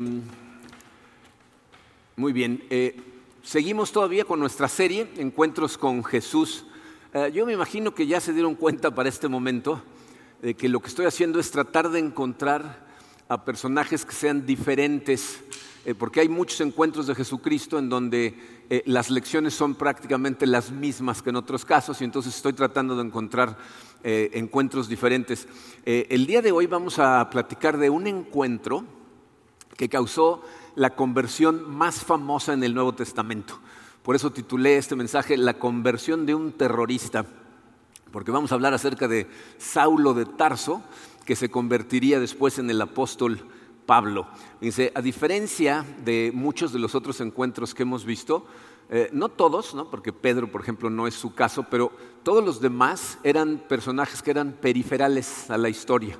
Mm. Muy bien, eh, seguimos todavía con nuestra serie, Encuentros con Jesús. Eh, yo me imagino que ya se dieron cuenta para este momento de que lo que estoy haciendo es tratar de encontrar a personajes que sean diferentes, eh, porque hay muchos encuentros de Jesucristo en donde las lecciones son prácticamente las mismas que en otros casos, y entonces estoy tratando de encontrar encuentros diferentes. el día de hoy vamos a platicar de un encuentro que causó la conversión más famosa en el Nuevo Testamento. Por eso titulé este mensaje La conversión de un terrorista, porque vamos a hablar acerca de Saulo de Tarso, que se convertiría después en el apóstol Pablo. Dice, a diferencia de muchos de los otros encuentros que hemos visto, eh, no todos, ¿no? porque Pedro, por ejemplo, no es su caso, pero todos los demás eran personajes que eran periferales a la historia.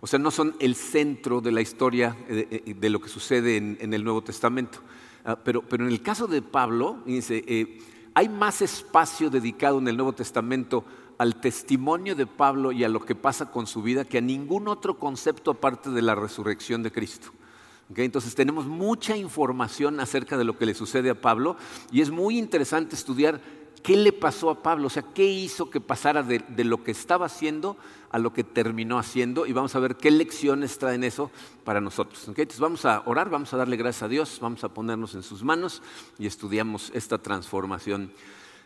O sea, no son el centro de la historia eh, eh, de, lo que sucede en, el Nuevo Testamento. Ah, pero, en el caso de Pablo, eh, hay más espacio dedicado en el Nuevo Testamento al testimonio de Pablo y a lo que pasa con su vida que a ningún otro concepto aparte de la resurrección de Cristo. Entonces tenemos mucha información acerca de lo que le sucede a Pablo y es muy interesante estudiar qué le pasó a Pablo, o sea, qué hizo que pasara de, lo que estaba haciendo a lo que terminó haciendo y vamos a ver qué lecciones traen eso para nosotros. Entonces vamos a orar, vamos a darle gracias a Dios, vamos a ponernos en sus manos y estudiamos esta transformación.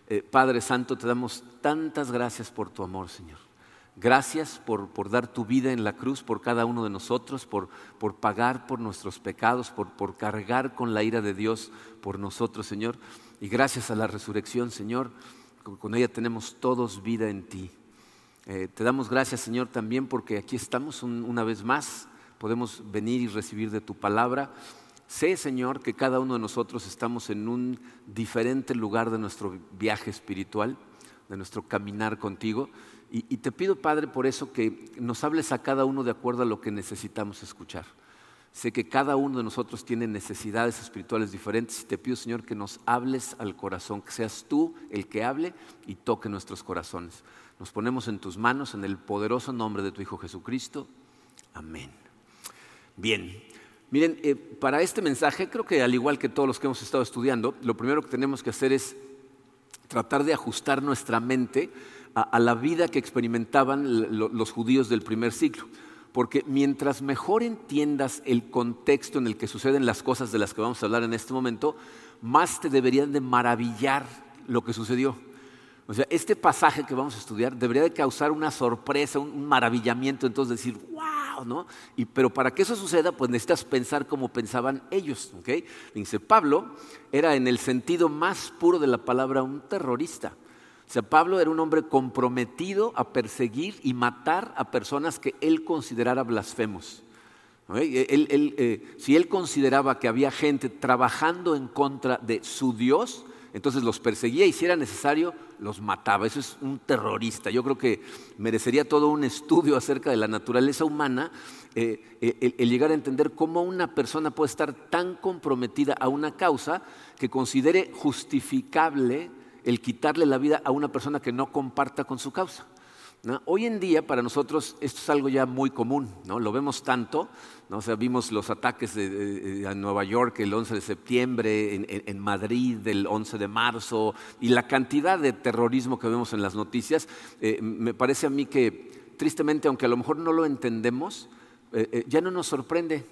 Eh, Padre Santo, te damos tantas gracias por tu amor, Señor. Gracias por, dar tu vida en la cruz por cada uno de nosotros, por, pagar por nuestros pecados, por cargar con la ira de Dios por nosotros, Señor. Y gracias a la resurrección, Señor, con ella tenemos todos vida en ti. Eh, te damos gracias, Señor, también porque aquí estamos una vez más, podemos venir y recibir de tu palabra. Sé, Señor, que cada uno de nosotros estamos en un diferente lugar de nuestro viaje espiritual, de nuestro caminar contigo. y te pido, Padre, por eso que nos hables a cada uno de acuerdo a lo que necesitamos escuchar. Sé que cada uno de nosotros tiene necesidades espirituales diferentes y te pido, Señor, que nos hables al corazón, que seas tú el que hable y toque nuestros corazones. Nos ponemos en tus manos en el poderoso nombre de tu Hijo Jesucristo. Amén. Bien, miren, eh, para este mensaje creo que al igual que todos los que hemos estado estudiando, lo primero que tenemos que hacer es tratar de ajustar nuestra mente a, la vida que experimentaban los judíos del primer siglo porque mientras mejor entiendas el contexto en el que suceden las cosas de las que vamos a hablar en este momento, más te deberían de maravillar lo que sucedió. O sea, este pasaje que vamos a estudiar debería de causar una sorpresa, un maravillamiento, entonces decir, wow, ¿no? Y, pero para que eso suceda, pues necesitas pensar como pensaban ellos, ¿ok? Dice, Pablo era en el sentido más puro de la palabra un terrorista. O sea, Pablo era un hombre comprometido a perseguir y matar a personas que él considerara blasfemos. Eh, si él consideraba que había gente trabajando en contra de su Dios, entonces los perseguía y si era necesario, los mataba. Eso es un terrorista. Yo creo que merecería todo un estudio acerca de la naturaleza humana, eh, el, llegar a entender cómo una persona puede estar tan comprometida a una causa que considere justificable el quitarle la vida a una persona que no comparta con su causa. Hoy en día para nosotros esto es algo ya muy común, ¿no? lo vemos tanto, ¿no? vimos los ataques de, Nueva York el 11 de septiembre, en, Madrid el 11 de marzo y la cantidad de terrorismo que vemos en las noticias, eh, me parece a mí que tristemente, aunque a lo mejor no lo entendemos, eh, eh, ya no nos sorprende,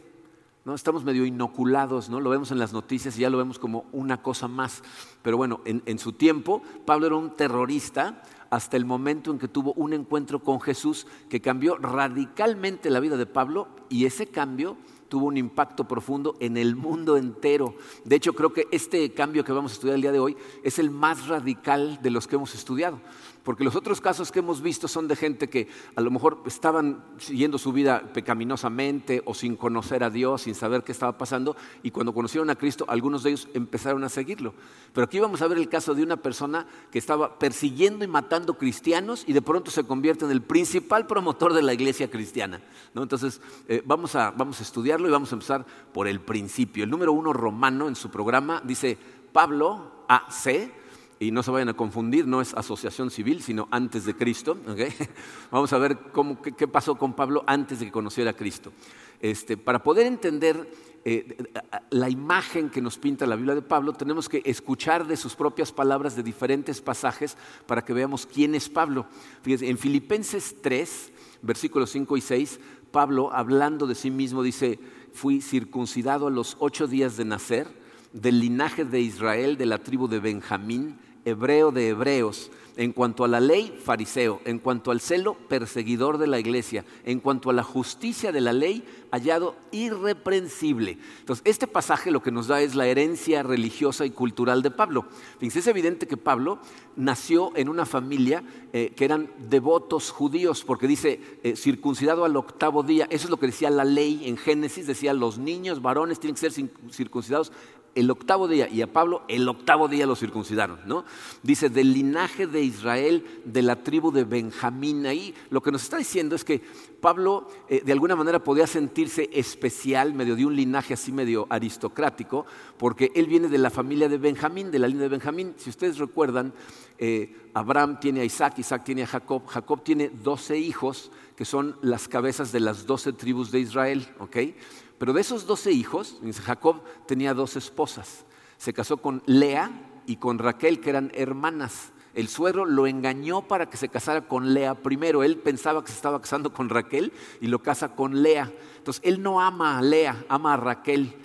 ¿no? Estamos medio inoculados, ¿no? Lo vemos en las noticias y ya lo vemos como una cosa más. Pero bueno, en, en, su tiempo, Pablo era un terrorista hasta el momento en que tuvo un encuentro con Jesús que cambió radicalmente la vida de Pablo y ese cambio tuvo un impacto profundo en el mundo entero. De hecho, creo que este cambio que vamos a estudiar el día de hoy es el más radical de los que hemos estudiado. Porque los otros casos que hemos visto son de gente que a lo mejor estaban siguiendo su vida pecaminosamente o sin conocer a Dios, sin saber qué estaba pasando, y cuando conocieron a Cristo, algunos de ellos empezaron a seguirlo. Pero aquí vamos a ver el caso de una persona que estaba persiguiendo y matando cristianos y de pronto se convierte en el principal promotor de la iglesia cristiana. Entonces, eh, vamos, a, vamos a estudiarlo y vamos a empezar por el principio. El número uno romano en su programa dice Pablo AC y no se vayan a confundir, no es asociación civil, sino antes de Cristo. Vamos a ver cómo, qué, pasó con Pablo antes de que conociera a Cristo. Este, para poder entender eh, la imagen que nos pinta la Biblia de Pablo, tenemos que escuchar de sus propias palabras de diferentes pasajes para que veamos quién es Pablo. Fíjense, en Filipenses 3, versículos 5 y 6, Pablo, hablando de sí mismo, dice, fui circuncidado a los ocho días de nacer, del linaje de Israel, de la tribu de Benjamín, hebreo de hebreos, en cuanto a la ley, fariseo, en cuanto al celo, perseguidor de la iglesia, en cuanto a la justicia de la ley, hallado irreprensible. Entonces, este pasaje lo que nos da es la herencia religiosa y cultural de Pablo. Es evidente que Pablo nació en una familia eh, que eran devotos judíos, porque dice eh, circuncidado al octavo día, eso es lo que decía la ley en Génesis, decía los niños varones tienen que ser circuncidados el octavo día, y a Pablo el octavo día lo circuncidaron, ¿no? Dice, del linaje de Israel, de la tribu de Benjamín. Ahí lo que nos está diciendo es que Pablo eh, de alguna manera podía sentirse especial, medio de un linaje así medio aristocrático, porque él viene de la familia de Benjamín, de la línea de Benjamín. Si ustedes recuerdan, eh, Abraham tiene a Isaac, Isaac tiene a Jacob, Jacob tiene doce hijos que son las cabezas de las doce tribus de Israel, ¿ok? Pero de esos doce hijos, Jacob tenía dos esposas. Se casó con Lea y con Raquel, que eran hermanas. El suegro lo engañó para que se casara con Lea primero. Él pensaba que se estaba casando con Raquel y lo casa con Lea. Entonces, él no ama a Lea, ama a Raquel.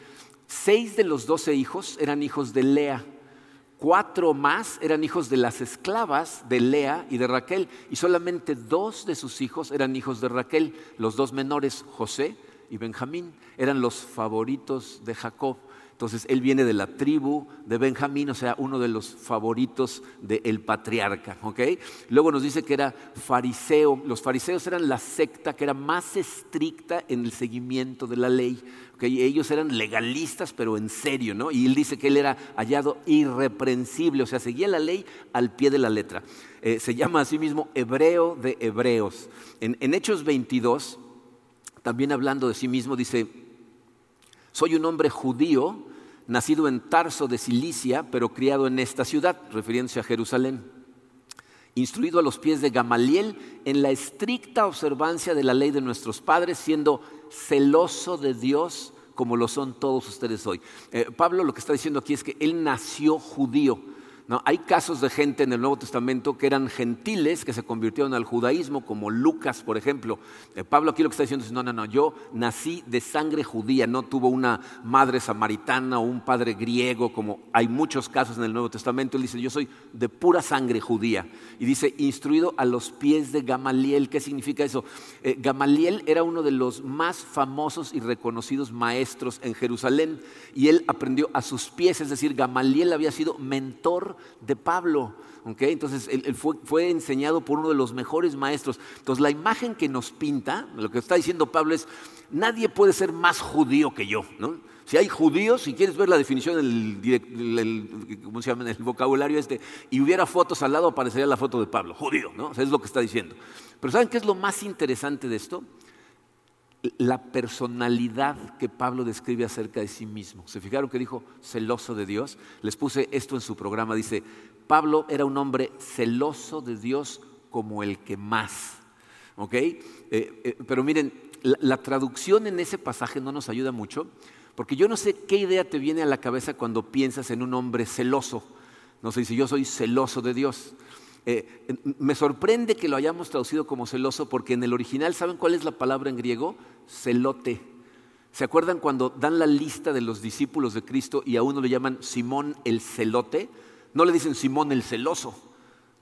Seis de los doce hijos eran hijos de Lea. Cuatro más eran hijos de las esclavas de Lea y de Raquel. Y solamente dos de sus hijos eran hijos de Raquel, los dos menores, José y Benjamín. Eran los favoritos de Jacob. Entonces él viene de la tribu de Benjamín, o sea, uno de los favoritos del patriarca. Luego nos dice que era fariseo. Los fariseos eran la secta que era más estricta en el seguimiento de la ley. Ellos eran legalistas, pero en serio, ¿no? Y él dice que él era hallado irreprensible, o sea, seguía la ley al pie de la letra. Eh, se llama a sí mismo hebreo de hebreos. En, en Hechos 22 también hablando de sí mismo, dice, soy un hombre judío, nacido en Tarso de Cilicia, pero criado en esta ciudad, refiriéndose a Jerusalén, instruido a los pies de Gamaliel en la estricta observancia de la ley de nuestros padres, siendo celoso de Dios como lo son todos ustedes hoy. Eh, Pablo lo que está diciendo aquí es que él nació judío hay casos de gente en el Nuevo Testamento que eran gentiles, que se convirtieron al judaísmo, como Lucas, por ejemplo. Eh, Pablo aquí lo que está diciendo es, no, no, no, yo nací de sangre judía, no tuvo una madre samaritana o un padre griego, como hay muchos casos en el Nuevo Testamento. Él dice, yo soy de pura sangre judía. Y dice, instruido a los pies de Gamaliel. ¿Qué significa eso? Eh, Gamaliel era uno de los más famosos y reconocidos maestros en Jerusalén. Y él aprendió a sus pies, es decir, Gamaliel había sido mentor de Pablo. Entonces, él, fue, enseñado por uno de los mejores maestros. Entonces, la imagen que nos pinta, lo que está diciendo Pablo es, nadie puede ser más judío que yo. Si hay judíos, si quieres ver la definición del ¿cómo se llama? en el vocabulario este, y hubiera fotos al lado, aparecería la foto de Pablo, judío, ¿no? es lo que está diciendo. Pero ¿saben qué es lo más interesante de esto? La personalidad que Pablo describe acerca de sí mismo. ¿Se fijaron que dijo celoso de Dios? Les puse esto en su programa. Dice, Pablo era un hombre celoso de Dios como el que más. ¿Ok? Eh, eh, pero miren, la, traducción en ese pasaje no nos ayuda mucho, porque yo no sé qué idea te viene a la cabeza cuando piensas en un hombre celoso. No sé si yo soy celoso de Dios. Eh, me sorprende que lo hayamos traducido como celoso porque en el original, ¿saben cuál es la palabra en griego? Celote. ¿Se acuerdan cuando dan la lista de los discípulos de Cristo y a uno le llaman Simón el celote? No le dicen Simón el celoso,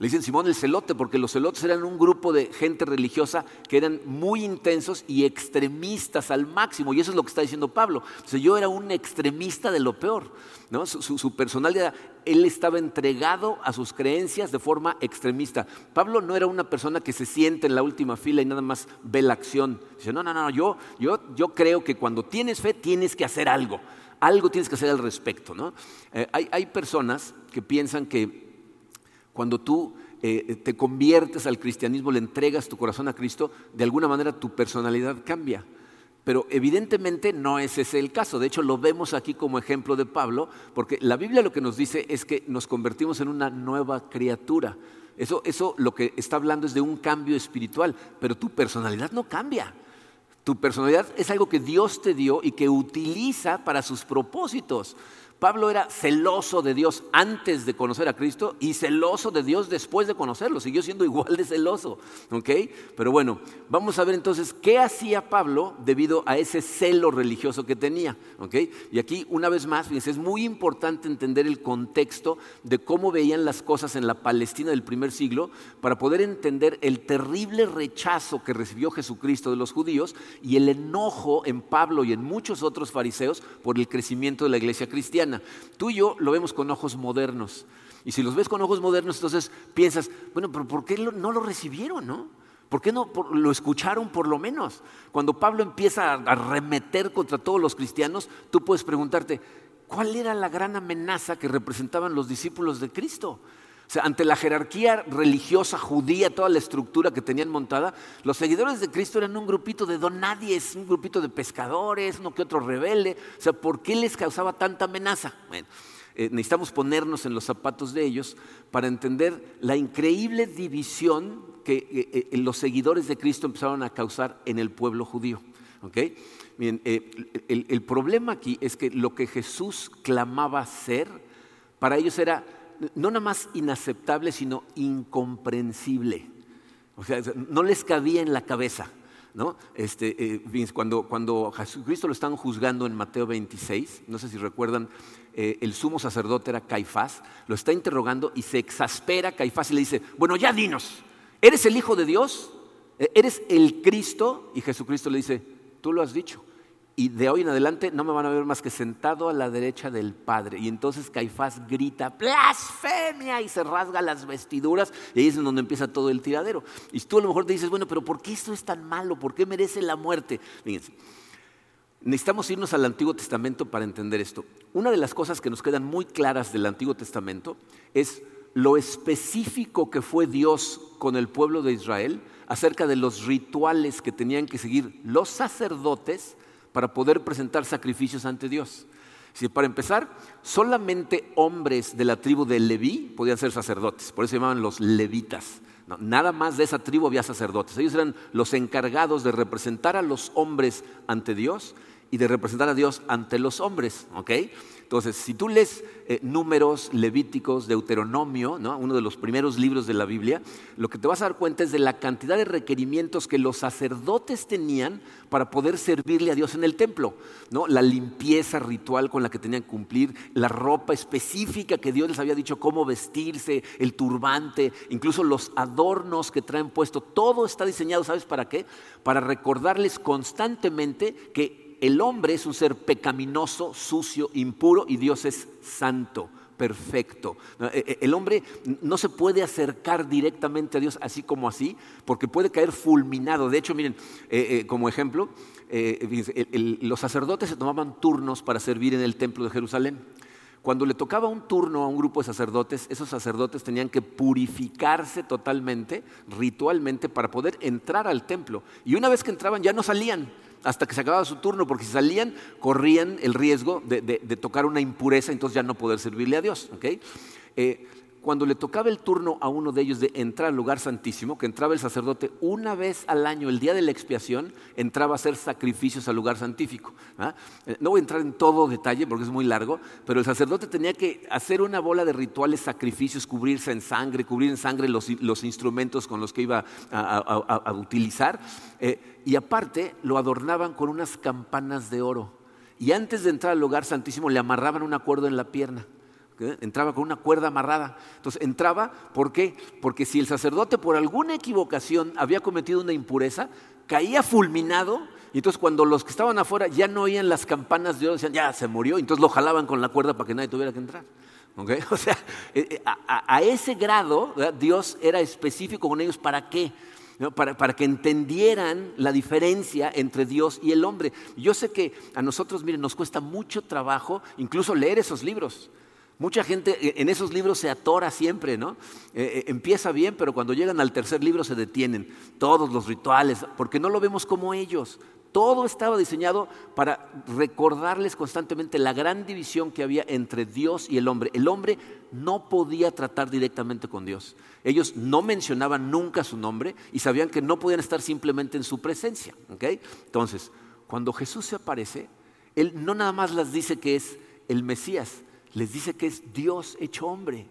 le dicen Simón el celote, porque los celotes eran un grupo de gente religiosa que eran muy intensos y extremistas al máximo. Y eso es lo que está diciendo Pablo. Yo era un extremista de lo peor. ¿no? Su, personalidad, él estaba entregado a sus creencias de forma extremista. Pablo no era una persona que se siente en la última fila y nada más ve la acción. Dice, no, no, no, yo, yo, yo creo que cuando tienes fe tienes que hacer algo. Algo tienes que hacer al respecto. ¿no? Eh, hay, hay personas que piensan que cuando tú eh, te conviertes al cristianismo, le entregas tu corazón a Cristo, de alguna manera tu personalidad cambia. Pero evidentemente no es ese el caso. De hecho, lo vemos aquí como ejemplo de Pablo, porque la Biblia lo que nos dice es que nos convertimos en una nueva criatura. Eso, eso lo que está hablando es de un cambio espiritual, pero tu personalidad no cambia. Tu personalidad es algo que Dios te dio y que utiliza para sus propósitos. Pablo era celoso de Dios antes de conocer a Cristo y celoso de Dios después de conocerlo. Siguió siendo igual de celoso. ¿ok? Pero bueno, vamos a ver entonces qué hacía Pablo debido a ese celo religioso que tenía. ¿ok? Y aquí, una vez más, fíjense, es muy importante entender el contexto de cómo veían las cosas en la Palestina del primer siglo para poder entender el terrible rechazo que recibió Jesucristo de los judíos y el enojo en Pablo y en muchos otros fariseos por el crecimiento de la iglesia cristiana. Tú y yo lo vemos con ojos modernos. Y si los ves con ojos modernos, entonces piensas, bueno, pero ¿por qué no lo recibieron, no? ¿Por qué no lo escucharon por lo menos? Cuando Pablo empieza a arremeter contra todos los cristianos, tú puedes preguntarte, ¿cuál era la gran amenaza que representaban los discípulos de Cristo? O sea, ante la jerarquía religiosa judía, toda la estructura que tenían montada, los seguidores de Cristo eran un grupito de donadies, un grupito de pescadores, uno que otro rebelde. O sea, ¿por qué les causaba tanta amenaza? Bueno, eh, necesitamos ponernos en los zapatos de ellos para entender la increíble división que eh, eh, los seguidores de Cristo empezaron a causar en el pueblo judío. ¿okay? El, el problema aquí es que lo que Jesús clamaba ser, para ellos era no nada más inaceptable, sino incomprensible. O sea, no les cabía en la cabeza. ¿no? Este, eh, cuando, cuando Jesucristo lo están juzgando en Mateo 26, no sé si recuerdan, eh, el sumo sacerdote era Caifás, lo está interrogando y se exaspera Caifás y le dice, bueno, ya dinos, ¿eres el Hijo de Dios? ¿Eres el Cristo? Y Jesucristo le dice, tú lo has dicho y de hoy en adelante no me van a ver más que sentado a la derecha del Padre. Y entonces Caifás grita, blasfemia, y se rasga las vestiduras, y ahí es donde empieza todo el tiradero. Y tú a lo mejor te dices, bueno, pero ¿por qué esto es tan malo? ¿Por qué merece la muerte? Fíjense, necesitamos irnos al Antiguo Testamento para entender esto. Una de las cosas que nos quedan muy claras del Antiguo Testamento es lo específico que fue Dios con el pueblo de Israel acerca de los rituales que tenían que seguir los sacerdotes para poder presentar sacrificios ante Dios. Si para empezar, solamente hombres de la tribu de Leví podían ser sacerdotes, por eso se llamaban los levitas. nada más de esa tribu había sacerdotes. Ellos eran los encargados de representar a los hombres ante Dios y de representar a Dios ante los hombres. ¿okay? Entonces, si tú lees eh, números, Levíticos, Deuteronomio, uno de los primeros libros de la Biblia, lo que te vas a dar cuenta es de la cantidad de requerimientos que los sacerdotes tenían para poder servirle a Dios en el templo. ¿no? La limpieza ritual con la que tenían que cumplir, la ropa específica que Dios les había dicho cómo vestirse, el turbante, incluso los adornos que traen puesto, todo está diseñado, ¿sabes para qué? Para recordarles constantemente que el hombre es un ser pecaminoso, sucio, impuro y Dios es santo, perfecto. Eh, eh, el hombre no se puede acercar directamente a Dios así como así, porque puede caer fulminado. De hecho, miren, eh, como ejemplo, los sacerdotes se tomaban turnos para servir en el templo de Jerusalén. Cuando le tocaba un turno a un grupo de sacerdotes, esos sacerdotes tenían que purificarse totalmente, ritualmente, para poder entrar al templo. Y una vez que entraban ya no salían hasta que se acababa su turno, porque si salían corrían el riesgo de, tocar una impureza, entonces ya no poder servirle a Dios. Eh, cuando le tocaba el turno a uno de ellos de entrar al lugar santísimo, que entraba el sacerdote una vez al año, el día de la expiación, entraba a hacer sacrificios al lugar santífico. ¿ah? Eh, no voy a entrar en todo detalle porque es muy largo, pero el sacerdote tenía que hacer una bola de rituales, sacrificios, cubrirse en sangre, cubrir en sangre los, instrumentos con los que iba a, utilizar, eh, y aparte lo adornaban con unas campanas de oro. Y antes de entrar al lugar santísimo le amarraban un acuerdo en la pierna. Entraba con una cuerda amarrada. Entonces entraba, ¿por qué? Porque si el sacerdote por alguna equivocación había cometido una impureza, caía fulminado. Y entonces cuando los que estaban afuera ya no oían las campanas de oro, decían, ya se murió. Entonces lo jalaban con la cuerda para que nadie tuviera que entrar. O sea, eh, eh, a, ese grado Dios era específico con ellos. ¿Para qué? Para, para, que entendieran la diferencia entre Dios y el hombre. Yo sé que a nosotros, miren, nos cuesta mucho trabajo incluso leer esos libros. Mucha gente eh, en esos libros se atora siempre, ¿no? Eh, eh, empieza bien, pero cuando llegan al tercer libro se detienen. Todos los rituales, porque no lo vemos como ellos. Todo estaba diseñado para recordarles constantemente la gran división que había entre Dios y el hombre. El hombre no podía tratar directamente con Dios. Ellos no mencionaban nunca su nombre y sabían que no podían estar simplemente en su presencia. Entonces, cuando Jesús se aparece, Él no nada más les dice que es el Mesías, les dice que es Dios hecho hombre.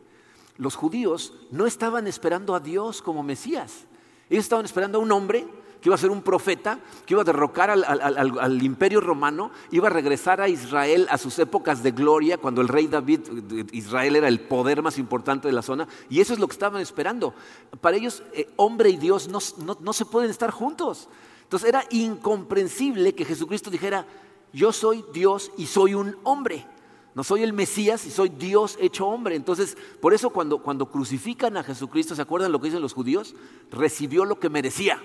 Los judíos no estaban esperando a Dios como Mesías. Ellos estaban esperando a un hombre que iba a ser un profeta, que iba a derrocar al, imperio romano, iba a regresar a Israel a sus épocas de gloria, cuando el rey David, Israel era el poder más importante de la zona, y eso es lo que estaban esperando. Para ellos, eh, hombre y Dios no, no se pueden estar juntos. Entonces era incomprensible que Jesucristo dijera, yo soy Dios y soy un hombre. No soy el Mesías y soy Dios hecho hombre. Entonces, por eso cuando, cuando crucifican a Jesucristo, ¿se acuerdan lo que dicen los judíos? Recibió lo que merecía.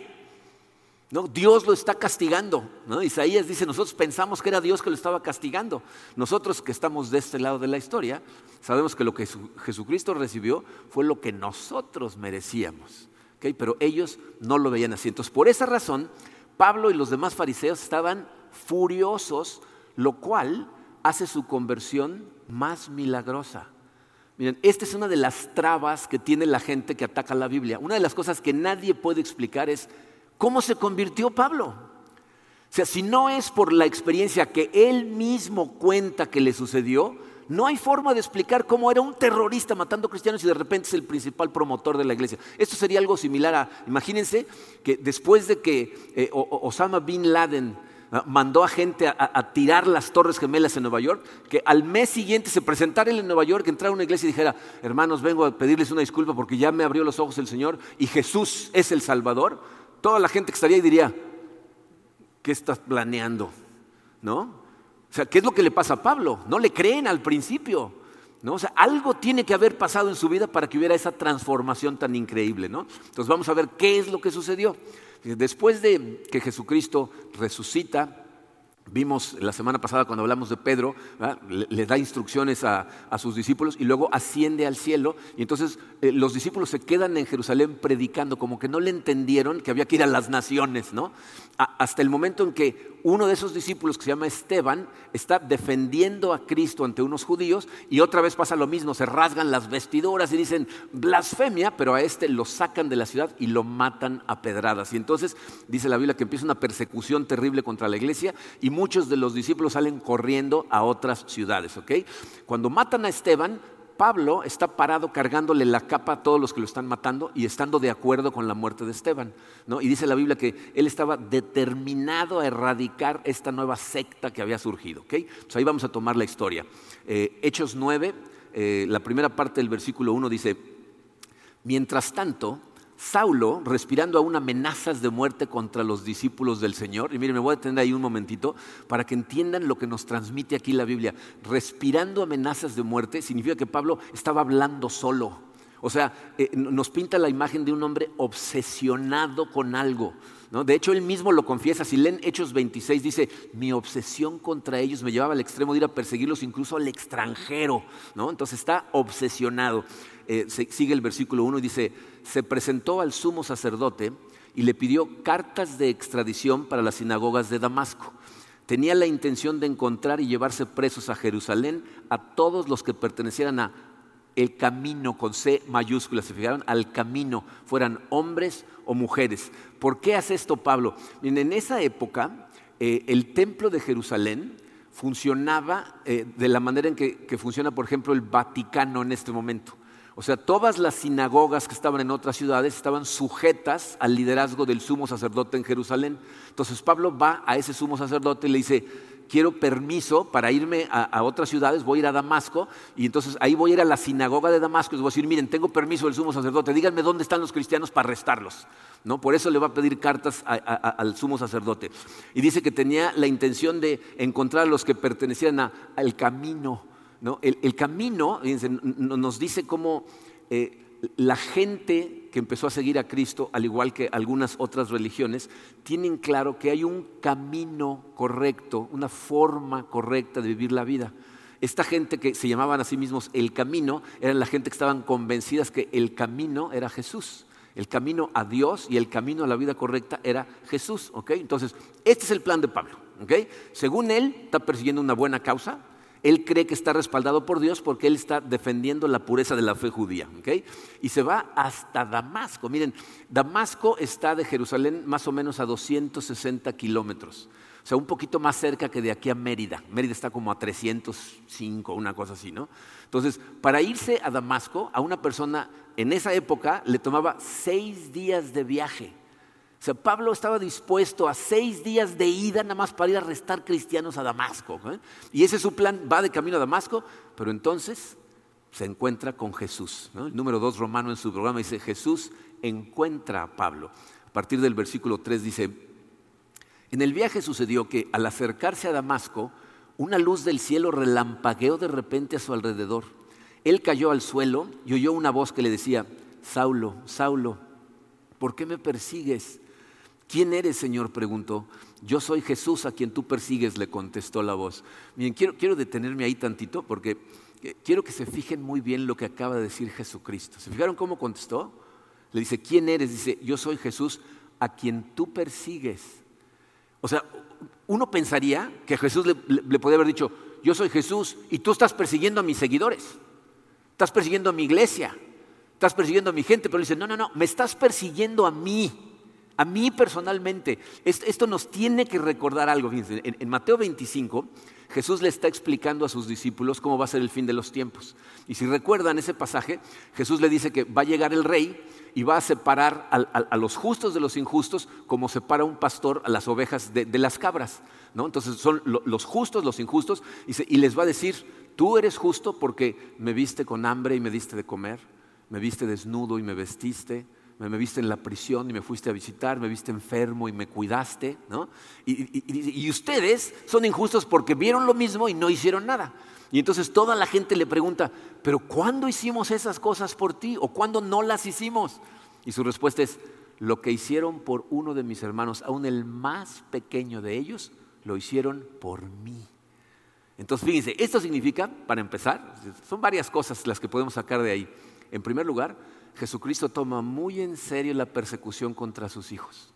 ¿No? Dios lo está castigando. ¿no? Isaías dice, nosotros pensamos que era Dios que lo estaba castigando. Nosotros que estamos de este lado de la historia, sabemos que lo que Jesucristo recibió fue lo que nosotros merecíamos. Pero ellos no lo veían así. Entonces, por esa razón, Pablo y los demás fariseos estaban furiosos, lo cual hace su conversión más milagrosa. Miren, esta es una de las trabas que tiene la gente que ataca la Biblia. Una de las cosas que nadie puede explicar es cómo se convirtió Pablo. O sea, si no es por la experiencia que él mismo cuenta que le sucedió, no hay forma de explicar cómo era un terrorista matando cristianos y de repente es el principal promotor de la iglesia. Esto sería algo similar a, imagínense que después de que eh, Osama Bin Laden mandó a gente a, tirar las torres gemelas en Nueva York, que al mes siguiente se presentara él en Nueva York, entrara a una iglesia y dijera, hermanos, vengo a pedirles una disculpa porque ya me abrió los ojos el Señor y Jesús es el Salvador, toda la gente que estaría ahí diría, ¿qué estás planeando? ¿No? O sea, ¿qué es lo que le pasa a Pablo? No le creen al principio. ¿No? O sea, algo tiene que haber pasado en su vida para que hubiera esa transformación tan increíble, ¿no? Entonces vamos a ver qué es lo que sucedió. Después de que Jesucristo resucita, Vimos la semana pasada cuando hablamos de Pedro, le, da instrucciones a, sus discípulos y luego asciende al cielo. Y entonces eh, los discípulos se quedan en Jerusalén predicando, como que no le entendieron que había que ir a las naciones, ¿no? hasta el momento en que uno de esos discípulos, que se llama Esteban, está defendiendo a Cristo ante unos judíos y otra vez pasa lo mismo, se rasgan las vestiduras y dicen blasfemia, pero a este lo sacan de la ciudad y lo matan a pedradas. Y entonces dice la Biblia que empieza una persecución terrible contra la iglesia y muchos de los discípulos salen corriendo a otras ciudades. ¿ok? Cuando matan a Esteban, Pablo está parado cargándole la capa a todos los que lo están matando y estando de acuerdo con la muerte de Esteban. ¿no? Y dice la Biblia que él estaba determinado a erradicar esta nueva secta que había surgido. ¿ok? Pues ahí vamos a tomar la historia. Eh, Hechos 9, eh, la primera parte del versículo 1 dice, mientras tanto, Saulo, respirando aún amenazas de muerte contra los discípulos del Señor, y miren, me voy a detener ahí un momentito para que entiendan lo que nos transmite aquí la Biblia. Respirando amenazas de muerte significa que Pablo estaba hablando solo. O sea, eh, nos pinta la imagen de un hombre obsesionado con algo. De hecho, él mismo lo confiesa. Si leen Hechos 26, dice, mi obsesión contra ellos me llevaba al extremo de ir a perseguirlos incluso al extranjero. ¿no? Entonces está obsesionado. Eh, sigue el versículo 1 y dice, se presentó al sumo sacerdote y le pidió cartas de extradición para las sinagogas de Damasco. Tenía la intención de encontrar y llevarse presos a Jerusalén a todos los que pertenecieran a el camino con C mayúscula, se fijaron, al camino, fueran hombres o mujeres. ¿Por qué hace esto Pablo? En esa época, eh, el templo de Jerusalén funcionaba eh, de la manera en que funciona, por ejemplo, el Vaticano en este momento. O sea, todas las sinagogas que estaban en otras ciudades estaban sujetas al liderazgo del sumo sacerdote en Jerusalén. Entonces Pablo va a ese sumo sacerdote y le dice, quiero permiso para irme a, otras ciudades, voy a ir a Damasco, y entonces ahí voy a ir a la sinagoga de Damasco y voy a decir, miren, tengo permiso del sumo sacerdote, díganme dónde están los cristianos para arrestarlos. ¿No? Por eso le va a pedir cartas al sumo sacerdote. Y dice que tenía la intención de encontrar a los que pertenecían al camino el, camino nos dice cómo eh, la gente que empezó a seguir a Cristo, al igual que algunas otras religiones, tienen claro que hay un camino correcto, una forma correcta de vivir la vida. Esta gente que se llamaban a sí mismos el camino, eran la gente que estaban convencidas que el camino era Jesús. El camino a Dios y el camino a la vida correcta era Jesús. ¿ok? Entonces, este es el plan de Pablo. ¿ok? Según él, está persiguiendo una buena causa. Él cree que está respaldado por Dios porque él está defendiendo la pureza de la fe judía. Y se va hasta Damasco. Miren, Damasco está de Jerusalén más o menos a 260 kilómetros. O sea, un poquito más cerca que de aquí a Mérida. Mérida está como a 305, una cosa así, ¿no? Entonces, para irse a Damasco, a una persona en esa época le tomaba seis días de viaje. O sea, Pablo estaba dispuesto a seis días de ida nada más para ir a arrestar cristianos a Damasco. ¿eh? Y ese es su plan, va de camino a Damasco, pero entonces se encuentra con Jesús. El número dos romano en su programa dice, Jesús encuentra a Pablo. A partir del versículo 3 dice, en el viaje sucedió que al acercarse a Damasco, una luz del cielo relampagueó de repente a su alrededor. Él cayó al suelo y oyó una voz que le decía, Saulo, Saulo, ¿por qué me persigues? ¿Quién eres, Señor? preguntó. Yo soy Jesús a quien tú persigues, le contestó la voz. Miren, quiero, quiero detenerme ahí tantito porque eh, quiero que se fijen muy bien lo que acaba de decir Jesucristo. ¿Se fijaron cómo contestó? Le dice, ¿quién eres? Dice, yo soy Jesús a quien tú persigues. O sea, uno pensaría que Jesús le, le podía haber dicho, yo soy Jesús y tú estás persiguiendo a mis seguidores, estás persiguiendo a mi iglesia, estás persiguiendo a mi gente, pero le dice, no, no, no, me estás persiguiendo a mí a mí personalmente, esto nos tiene que recordar algo. en, Mateo 25, Jesús le está explicando a sus discípulos cómo va a ser el fin de los tiempos. Y si recuerdan ese pasaje, Jesús le dice que va a llegar el rey y va a separar a, los justos de los injustos como separa un pastor a las ovejas de, las cabras. Entonces son los justos, los injustos, y les va a decir, tú eres justo porque me viste con hambre y me diste de comer, me viste desnudo y me vestiste me, viste en la prisión y me fuiste a visitar, me viste enfermo y me cuidaste, ¿no? Y, ustedes son injustos porque vieron lo mismo y no hicieron nada. Y entonces toda la gente le pregunta, pero ¿cuándo hicimos esas cosas por ti o cuándo no las hicimos? Y su respuesta es, lo que hicieron por uno de mis hermanos, aún el más pequeño de ellos, lo hicieron por mí. Entonces, fíjense, esto significa, para empezar, son varias cosas las que podemos sacar de ahí. En primer lugar, Jesucristo toma muy en serio la persecución contra sus hijos.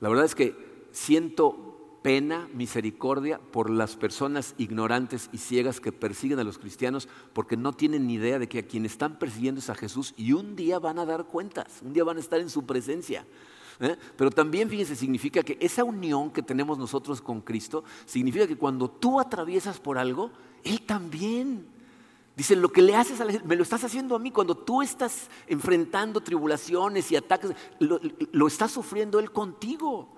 La verdad es que siento pena, misericordia por las personas ignorantes y ciegas que persiguen a los cristianos porque no tienen ni idea de que a quien están persiguiendo es a Jesús y un día van a dar cuentas, un día van a estar en su presencia. ¿eh? Pero también, fíjense, significa que esa unión que tenemos nosotros con Cristo significa que cuando tú atraviesas por algo, Él también. Dice, lo que le haces a la gente, me lo estás haciendo a mí cuando tú estás enfrentando tribulaciones y ataques, lo, está sufriendo Él contigo.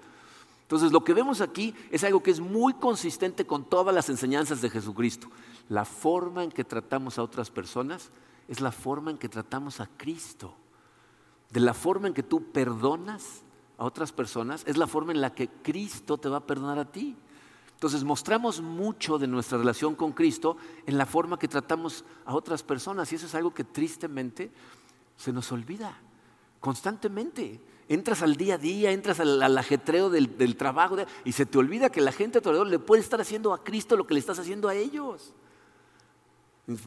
Entonces, lo que vemos aquí es algo que es muy consistente con todas las enseñanzas de Jesucristo. La forma en que tratamos a otras personas es la forma en que tratamos a Cristo. De la forma en que tú perdonas a otras personas es la forma en la que Cristo te va a perdonar a ti. Entonces mostramos mucho de nuestra relación con Cristo en la forma que tratamos a otras personas y eso es algo que tristemente se nos olvida constantemente. Entras al día a día, entras al, ajetreo del, trabajo y se te olvida que la gente a tu alrededor le puede estar haciendo a Cristo lo que le estás haciendo a ellos.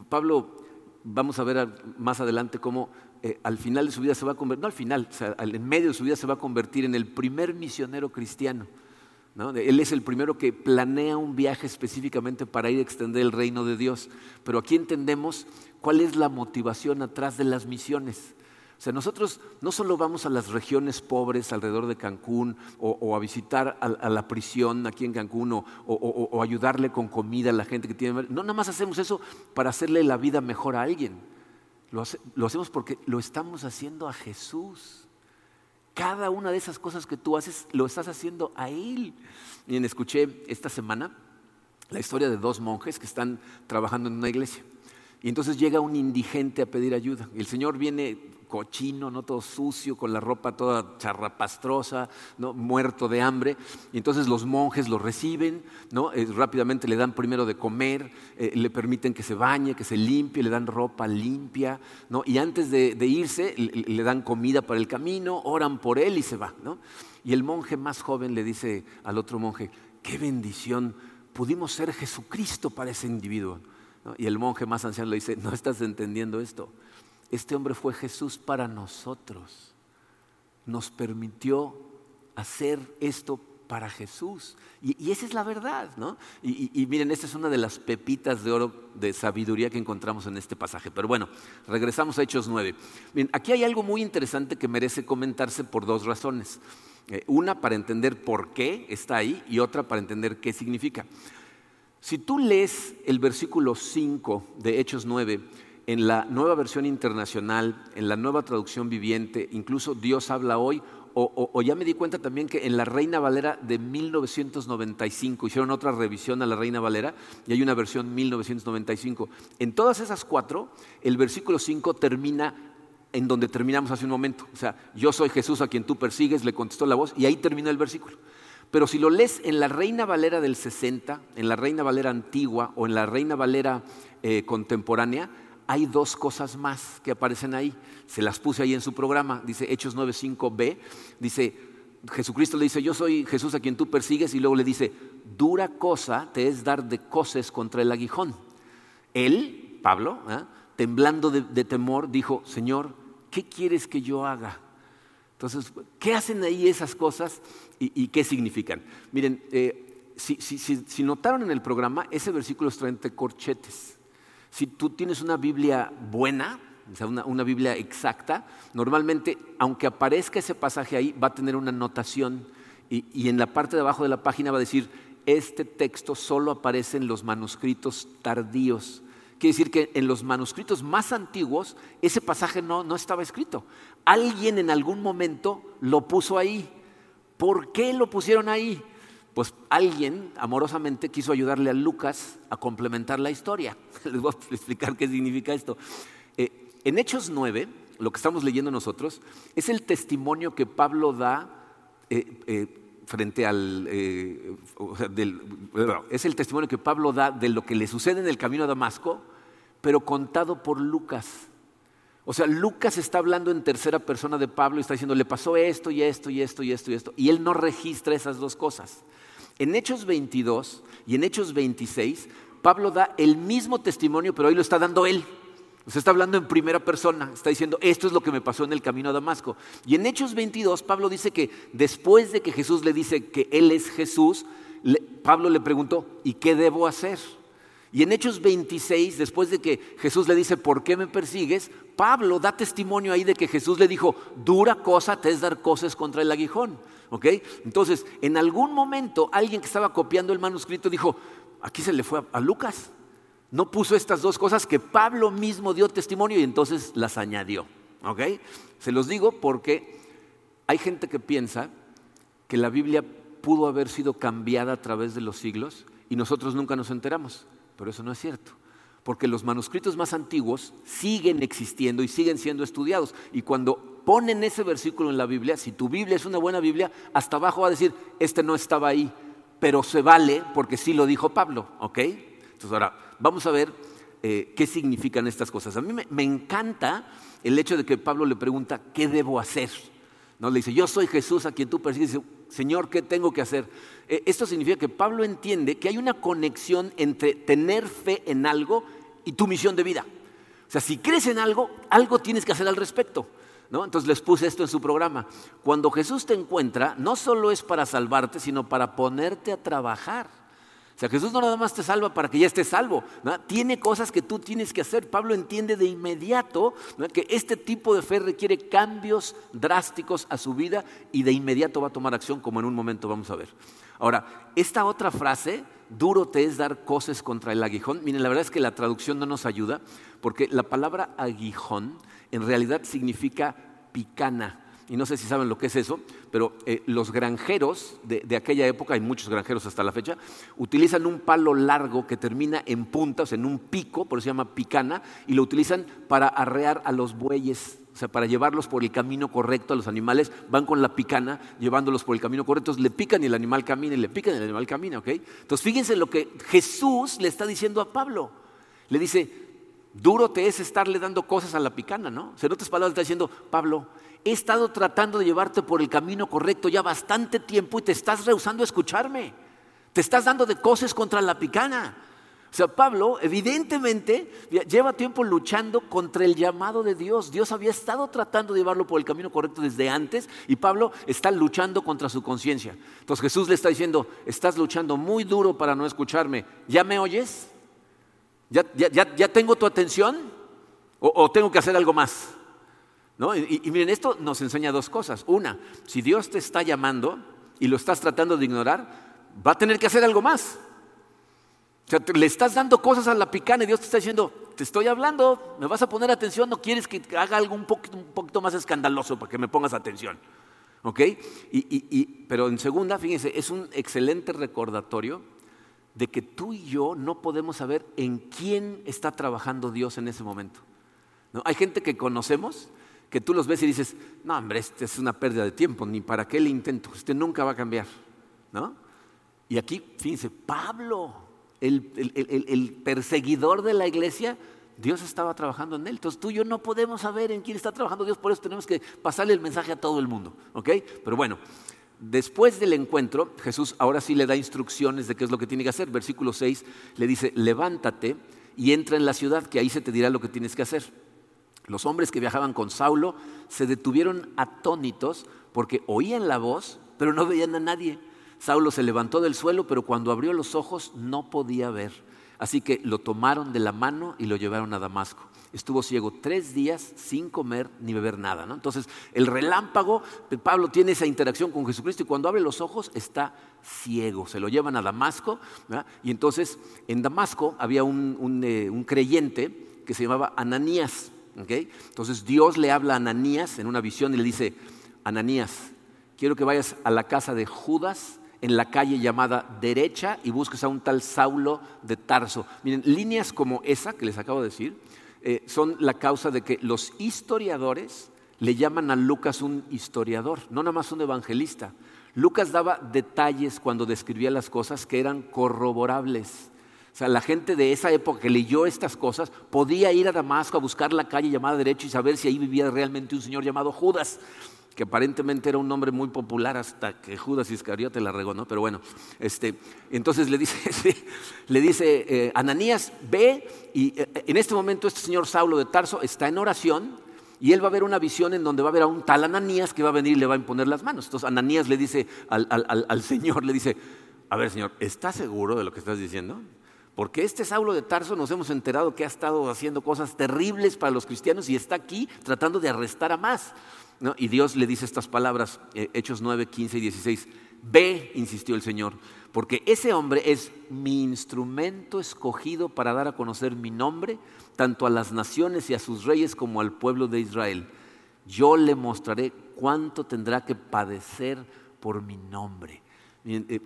Pablo, vamos a ver más adelante cómo eh, al final de su vida se va a convertir, no al final, en medio de su vida se va a convertir en el primer misionero cristiano. Él es el primero que planea un viaje específicamente para ir a extender el reino de Dios. Pero aquí entendemos cuál es la motivación atrás de las misiones. O sea, nosotros no solo vamos a las regiones pobres alrededor de Cancún o, a visitar a, la prisión aquí en Cancún o, o, ayudarle con comida a la gente que tiene... No, nada más hacemos eso para hacerle la vida mejor a alguien. lo hacemos porque lo estamos haciendo a Jesús. Cada una de esas cosas que tú haces, lo estás haciendo a Él. Miren, escuché esta semana la historia de dos monjes que están trabajando en una iglesia. Y entonces llega un indigente a pedir ayuda. Y el Señor viene cochino, no todo sucio, con la ropa toda charrapastrosa, ¿no? muerto de hambre. Y entonces los monjes lo reciben, ¿no? Eh, rápidamente le dan primero de comer, eh, le permiten que se bañe, que se limpie, le dan ropa limpia, ¿no? y antes de, irse le, dan comida para el camino, oran por él y se va. ¿no? Y el monje más joven le dice al otro monje, qué bendición, pudimos ser Jesucristo para ese individuo. Y el monje más anciano le dice, no estás entendiendo esto este hombre fue Jesús para nosotros. nos permitió hacer esto para Jesús. Y, esa es la verdad, ¿no? Y, miren, esta es una de las pepitas de oro de sabiduría que encontramos en este pasaje. Pero bueno, regresamos a Hechos 9. Bien, aquí hay algo muy interesante que merece comentarse por dos razones. Eh, una para entender por qué está ahí y otra para entender qué significa. Si tú lees el versículo 5 de Hechos 9, en la nueva versión internacional, en la nueva traducción viviente, incluso Dios habla hoy, o, ya me di cuenta también que en la Reina Valera de 1995, hicieron otra revisión a la Reina Valera y hay una versión 1995. En todas esas cuatro, el versículo 5 termina en donde terminamos hace un momento. O sea, yo soy Jesús a quien tú persigues, le contestó la voz y ahí termina el versículo. Pero si lo lees en la Reina Valera del 60, en la Reina Valera antigua o en la Reina Valera eh, contemporánea, hay dos cosas más que aparecen ahí. Se las puse ahí en su programa, dice Hechos 9.5b, dice, Jesucristo le dice, yo soy Jesús a quien tú persigues, y luego le dice, dura cosa te es dar de coces contra el aguijón. Él, Pablo, ¿eh? temblando de, temor, dijo, Señor, ¿qué quieres que yo haga? Entonces, ¿qué hacen ahí esas cosas y, qué significan? Miren, eh, si, notaron en el programa, ese versículo está entre corchetes. Si tú tienes una Biblia buena, o sea, una, Biblia exacta, normalmente, aunque aparezca ese pasaje ahí, va a tener una anotación y, en la parte de abajo de la página va a decir, este texto solo aparece en los manuscritos tardíos. Quiere decir que en los manuscritos más antiguos ese pasaje no, no estaba escrito. Alguien en algún momento lo puso ahí. ¿Por qué lo pusieron ahí? Alguien amorosamente quiso ayudarle a Lucas a complementar la historia. Les voy a explicar qué significa esto. Eh, en Hechos 9, lo que estamos leyendo nosotros, es el testimonio que Pablo da eh, eh, frente al... es el testimonio que Pablo da de lo que le sucede en el camino a Damasco, pero contado por Lucas. O sea, Lucas está hablando en tercera persona de Pablo y está diciendo, le pasó esto y esto y esto y esto y esto. Y él no registra esas dos cosas. En Hechos 22 y en Hechos 26, Pablo da el mismo testimonio, pero hoy lo está dando él. O sea, está hablando en primera persona, está diciendo, esto es lo que me pasó en el camino a Damasco. Y en Hechos 22, Pablo dice que después de que Jesús le dice que Él es Jesús, Pablo le preguntó, ¿y qué debo hacer? Y en Hechos 26, después de que Jesús le dice, ¿por qué me persigues? Pablo da testimonio ahí de que Jesús le dijo, dura cosa te es dar cosas contra el aguijón. Entonces, en algún momento alguien que estaba copiando el manuscrito dijo, aquí se le fue a, Lucas. No puso estas dos cosas que Pablo mismo dio testimonio y entonces las añadió. Se los digo porque hay gente que piensa que la Biblia pudo haber sido cambiada a través de los siglos y nosotros nunca nos enteramos, pero eso no es cierto porque los manuscritos más antiguos siguen existiendo y siguen siendo estudiados. Y cuando ponen ese versículo en la Biblia, si tu Biblia es una buena Biblia, hasta abajo va a decir, este no estaba ahí, pero se vale porque sí lo dijo Pablo, ¿ok? Entonces ahora, vamos a ver eh, qué significan estas cosas. A mí me, encanta el hecho de que Pablo le pregunta, ¿qué debo hacer? ¿No? Le dice, yo soy Jesús a quien tú persigues. Señor, ¿qué tengo que hacer? Eh, esto significa que Pablo entiende que hay una conexión entre tener fe en algo y tu misión de vida. O sea, si crees en algo, algo tienes que hacer al respecto. ¿No? Entonces les puse esto en su programa. Cuando Jesús te encuentra, no solo es para salvarte, sino para ponerte a trabajar. O sea, Jesús no nada más te salva para que ya estés salvo. Tiene cosas que tú tienes que hacer. Pablo entiende de inmediato que este tipo de fe requiere cambios drásticos a su vida y de inmediato va a tomar acción, como en un momento vamos a ver. Ahora, esta otra frase, duro te es dar cosas contra el aguijón. Miren, la verdad es que la traducción no nos ayuda, porque la palabra aguijón en realidad significa picana y no sé si saben lo que es eso, pero eh, los granjeros de, aquella época, hay muchos granjeros hasta la fecha, utilizan un palo largo que termina en puntas, en un pico, por eso se llama picana, y lo utilizan para arrear a los bueyes, o sea, para llevarlos por el camino correcto a los animales, van con la picana llevándolos por el camino correcto, entonces le pican y el animal camina, y le pican y el animal camina, ¿ok? Entonces fíjense lo que Jesús le está diciendo a Pablo. Le dice, duro te es estarle dando cosas a la picana, ¿no? O sea, en otras palabras está diciendo, Pablo, he estado tratando de llevarte por el camino correcto ya bastante tiempo y te estás rehusando a escucharme. Te estás dando de cosas contra la picana. O sea, Pablo evidentemente lleva tiempo luchando contra el llamado de Dios. Dios había estado tratando de llevarlo por el camino correcto desde antes y Pablo está luchando contra su conciencia. Entonces Jesús le está diciendo, estás luchando muy duro para no escucharme. ¿Ya me oyes? ¿Ya, ya, tengo tu atención? ¿O, tengo que hacer algo más? ¿No? Y, y miren, esto nos enseña dos cosas. Una, si Dios te está llamando y lo estás tratando de ignorar, va a tener que hacer algo más. O sea, le estás dando cosas a la picana y Dios te está diciendo, te estoy hablando, me vas a poner atención, no quieres que haga algo un poquito, un poquito más escandaloso para que me pongas atención. ¿Ok? pero en segunda, fíjense, es un excelente recordatorio de que tú y yo no podemos saber en quién está trabajando Dios en ese momento. ¿No? Hay gente que conocemos que tú los ves y dices, no, hombre, este es una pérdida de tiempo, ni para qué le intento, este nunca va a cambiar. ¿No? Y aquí, fíjense, Pablo, el, perseguidor de la iglesia, Dios estaba trabajando en él. Entonces tú y yo no podemos saber en quién está trabajando Dios, por eso tenemos que pasarle el mensaje a todo el mundo. ¿Ok? Pero bueno, después del encuentro, Jesús ahora sí le da instrucciones de qué es lo que tiene que hacer. Versículo 6 le dice, levántate y entra en la ciudad, que ahí se te dirá lo que tienes que hacer. Los hombres que viajaban con Saulo se detuvieron atónitos porque oían la voz, pero no veían a nadie. Saulo se levantó del suelo, pero cuando abrió los ojos no podía ver. Así que lo tomaron de la mano y lo llevaron a Damasco. Estuvo ciego tres días sin comer ni beber nada. Entonces, el relámpago, Pablo tiene esa interacción con Jesucristo y cuando abre los ojos está ciego. Se lo llevan a Damasco y entonces en Damasco había un, eh, creyente que se llamaba Ananías. Entonces Dios le habla a Ananías en una visión y le dice, Ananías, quiero que vayas a la casa de Judas en la calle llamada derecha y busques a un tal Saulo de Tarso. Miren, líneas como esa que les acabo de decir eh, son la causa de que los historiadores le llaman a Lucas un historiador, no nada más un evangelista. Lucas daba detalles cuando describía las cosas que eran corroborables. O sea, la gente de esa época que leyó estas cosas podía ir a Damasco a buscar la calle llamada derecha y saber si ahí vivía realmente un señor llamado Judas que aparentemente era un nombre muy popular hasta que Judas Iscariote la regó, ¿no? Pero bueno, este, entonces le dice, le dice eh, Ananías, ve y eh, en este momento este señor Saulo de Tarso está en oración y él va a ver una visión en donde va a ver a un tal Ananías que va a venir y le va a imponer las manos. Entonces Ananías le dice al, al Señor, le dice, a ver Señor, ¿estás seguro de lo que estás diciendo? Porque este Saulo de Tarso nos hemos enterado que ha estado haciendo cosas terribles para los cristianos y está aquí tratando de arrestar a más. Y Dios le dice estas palabras, eh, Hechos 9, 15 y 16. Ve, insistió el Señor, porque ese hombre es mi instrumento escogido para dar a conocer mi nombre, tanto a las naciones y a sus reyes como al pueblo de Israel. Yo le mostraré cuánto tendrá que padecer por mi nombre. Eh,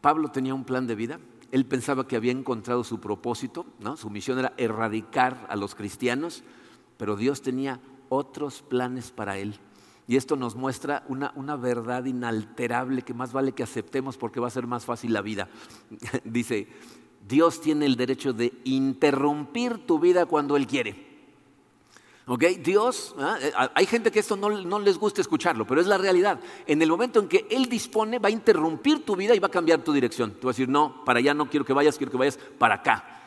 Pablo tenía un plan de vida, él pensaba que había encontrado su propósito, ¿no? su misión era erradicar a los cristianos, pero Dios tenía otros planes para Él. Y esto nos muestra una, una, verdad inalterable que más vale que aceptemos porque va a ser más fácil la vida. Dice, Dios tiene el derecho de interrumpir tu vida cuando Él quiere. ¿Ok? Dios, ¿ah? eh, hay gente que esto no, no, les gusta escucharlo, pero es la realidad. En el momento en que Él dispone, va a interrumpir tu vida y va a cambiar tu dirección. Tú vas a decir, no, para allá no quiero que vayas, quiero que vayas para acá.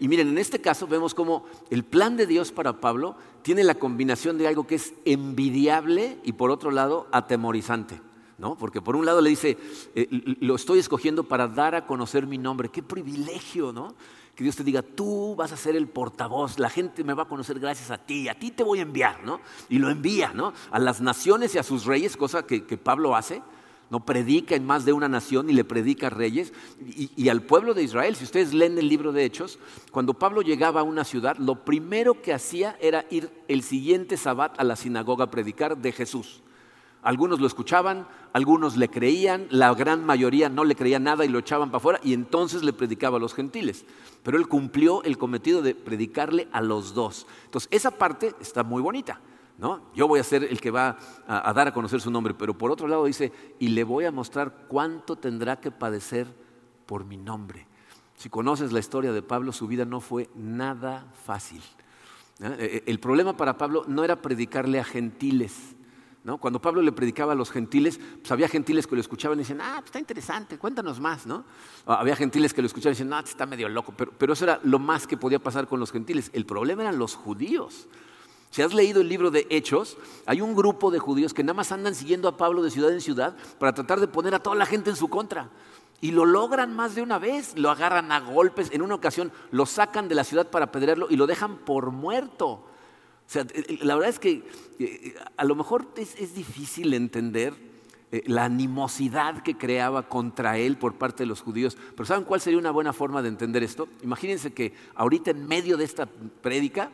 Y miren, en este caso vemos como el plan de Dios para Pablo tiene la combinación de algo que es envidiable y por otro lado atemorizante. ¿no? Porque por un lado le dice, eh, lo estoy escogiendo para dar a conocer mi nombre. Qué privilegio, ¿no? Que Dios te diga, tú vas a ser el portavoz, la gente me va a conocer gracias a ti, a ti te voy a enviar, ¿no? Y lo envía, ¿no? A las naciones y a sus reyes, cosa que Pablo hace no predica en más de una nación y le predica a reyes y, al pueblo de Israel. Si ustedes leen el libro de Hechos, cuando Pablo llegaba a una ciudad, lo primero que hacía era ir el siguiente sabbat a la sinagoga a predicar de Jesús. Algunos lo escuchaban, algunos le creían, la gran mayoría no le creía nada y lo echaban para afuera y entonces le predicaba a los gentiles. Pero él cumplió el cometido de predicarle a los dos. Entonces, esa parte está muy bonita. Yo voy a ser el que va a, dar a conocer su nombre, pero por otro lado dice, y le voy a mostrar cuánto tendrá que padecer por mi nombre. Si conoces la historia de Pablo, su vida no fue nada fácil. E, e, el problema para Pablo no era predicarle a gentiles, ¿no? Cuando Pablo le predicaba a los gentiles, pues había gentiles que lo escuchaban y decían, ah, pues está interesante, cuéntanos más, ¿no? había gentiles que lo escuchaban y decían, no, este está medio loco, pero, pero eso era lo más que podía pasar con los gentiles. El problema eran los judíos. Si has leído el libro de Hechos, hay un grupo de judíos que nada más andan siguiendo a Pablo de ciudad en ciudad para tratar de poner a toda la gente en su contra. Y lo logran más de una vez, lo agarran a golpes, en una ocasión lo sacan de la ciudad para apedrearlo y lo dejan por muerto. O sea, eh, eh, la verdad es que eh, a lo mejor es, difícil entender la animosidad que creaba contra él por parte de los judíos. Pero ¿saben cuál sería una buena forma de entender esto? Imagínense que ahorita en medio de esta prédica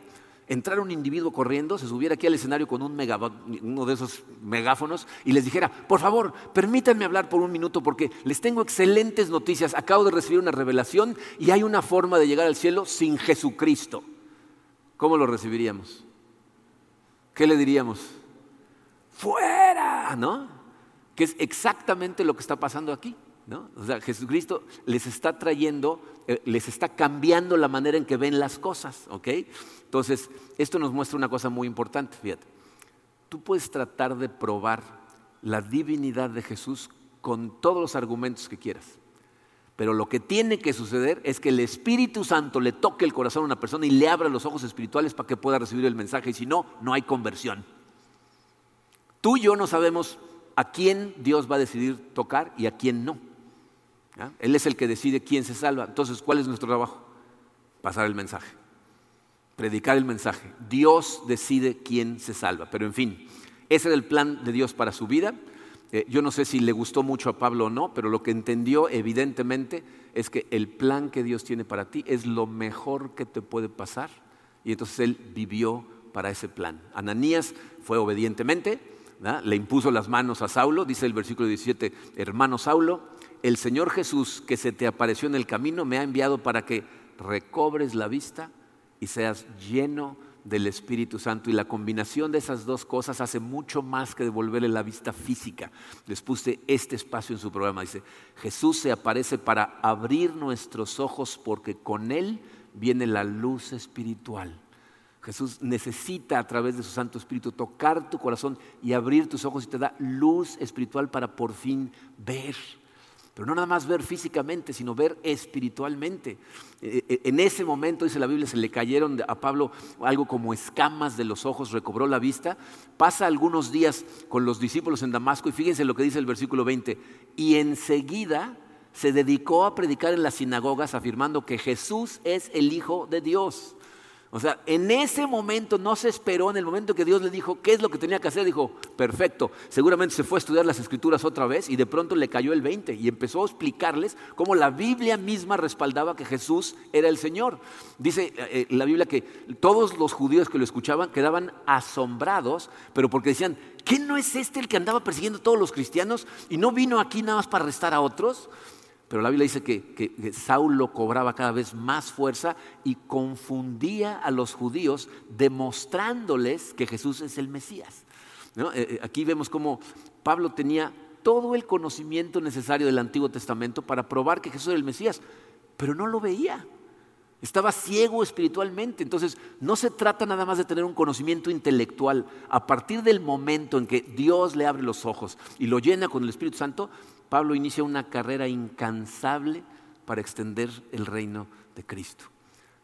entrara un individuo corriendo, se subiera aquí al escenario con un uno de esos megáfonos y les dijera, por favor, permítanme hablar por un minuto porque les tengo excelentes noticias, acabo de recibir una revelación y hay una forma de llegar al cielo sin Jesucristo. ¿Cómo lo recibiríamos? ¿Qué le diríamos? Fuera, ¿no? Que es exactamente lo que está pasando aquí. O sea, Jesucristo les está trayendo, eh, les está cambiando la manera en que ven las cosas, ¿ok? Entonces, esto nos muestra una cosa muy importante, fíjate. Tú puedes tratar de probar la divinidad de Jesús con todos los argumentos que quieras. Pero lo que tiene que suceder es que el Espíritu Santo le toque el corazón a una persona y le abra los ojos espirituales para que pueda recibir el mensaje. Y si no, no hay conversión. Tú y yo no sabemos a quién Dios va a decidir tocar y a quién no. Él es el que decide quién se salva. Entonces, ¿cuál es nuestro trabajo? Pasar el mensaje, predicar el mensaje. Dios decide quién se salva. Pero en fin, ese era el plan de Dios para su vida. Eh, yo no sé si le gustó mucho a Pablo o no, pero lo que entendió evidentemente es que el plan que Dios tiene para ti es lo mejor que te puede pasar. Y entonces él vivió para ese plan. Ananías fue obedientemente, le impuso las manos a Saulo, dice el versículo 17, hermano Saulo, el Señor Jesús que se te apareció en el camino me ha enviado para que recobres la vista y seas lleno del Espíritu Santo. Y la combinación de esas dos cosas hace mucho más que devolverle la vista física. Les puse este espacio en su programa. Dice, Jesús se aparece para abrir nuestros ojos porque con Él viene la luz espiritual. Jesús necesita a través de su Santo Espíritu tocar tu corazón y abrir tus ojos y te da luz espiritual para por fin ver. Pero no nada más ver físicamente, sino ver espiritualmente. Eh, eh, en ese momento, dice la Biblia, se le cayeron a Pablo algo como escamas de los ojos, recobró la vista. Pasa algunos días con los discípulos en Damasco y fíjense lo que dice el versículo 20. Y enseguida se dedicó a predicar en las sinagogas afirmando que Jesús es el Hijo de Dios. O sea, en ese momento no se esperó, en el momento que Dios le dijo qué es lo que tenía que hacer, dijo, perfecto, seguramente se fue a estudiar las escrituras otra vez y de pronto le cayó el 20 y empezó a explicarles cómo la Biblia misma respaldaba que Jesús era el Señor. Dice eh, la Biblia que todos los judíos que lo escuchaban quedaban asombrados, pero porque decían, ¿qué no es este el que andaba persiguiendo a todos los cristianos y no vino aquí nada más para arrestar a otros? Pero la Biblia dice que, Saulo cobraba cada vez más fuerza y confundía a los judíos demostrándoles que Jesús es el Mesías. Eh, eh, aquí vemos cómo Pablo tenía todo el conocimiento necesario del Antiguo Testamento para probar que Jesús era el Mesías, pero no lo veía. Estaba ciego espiritualmente. Entonces, no se trata nada más de tener un conocimiento intelectual. A partir del momento en que Dios le abre los ojos y lo llena con el Espíritu Santo, Pablo inicia una carrera incansable para extender el reino de Cristo.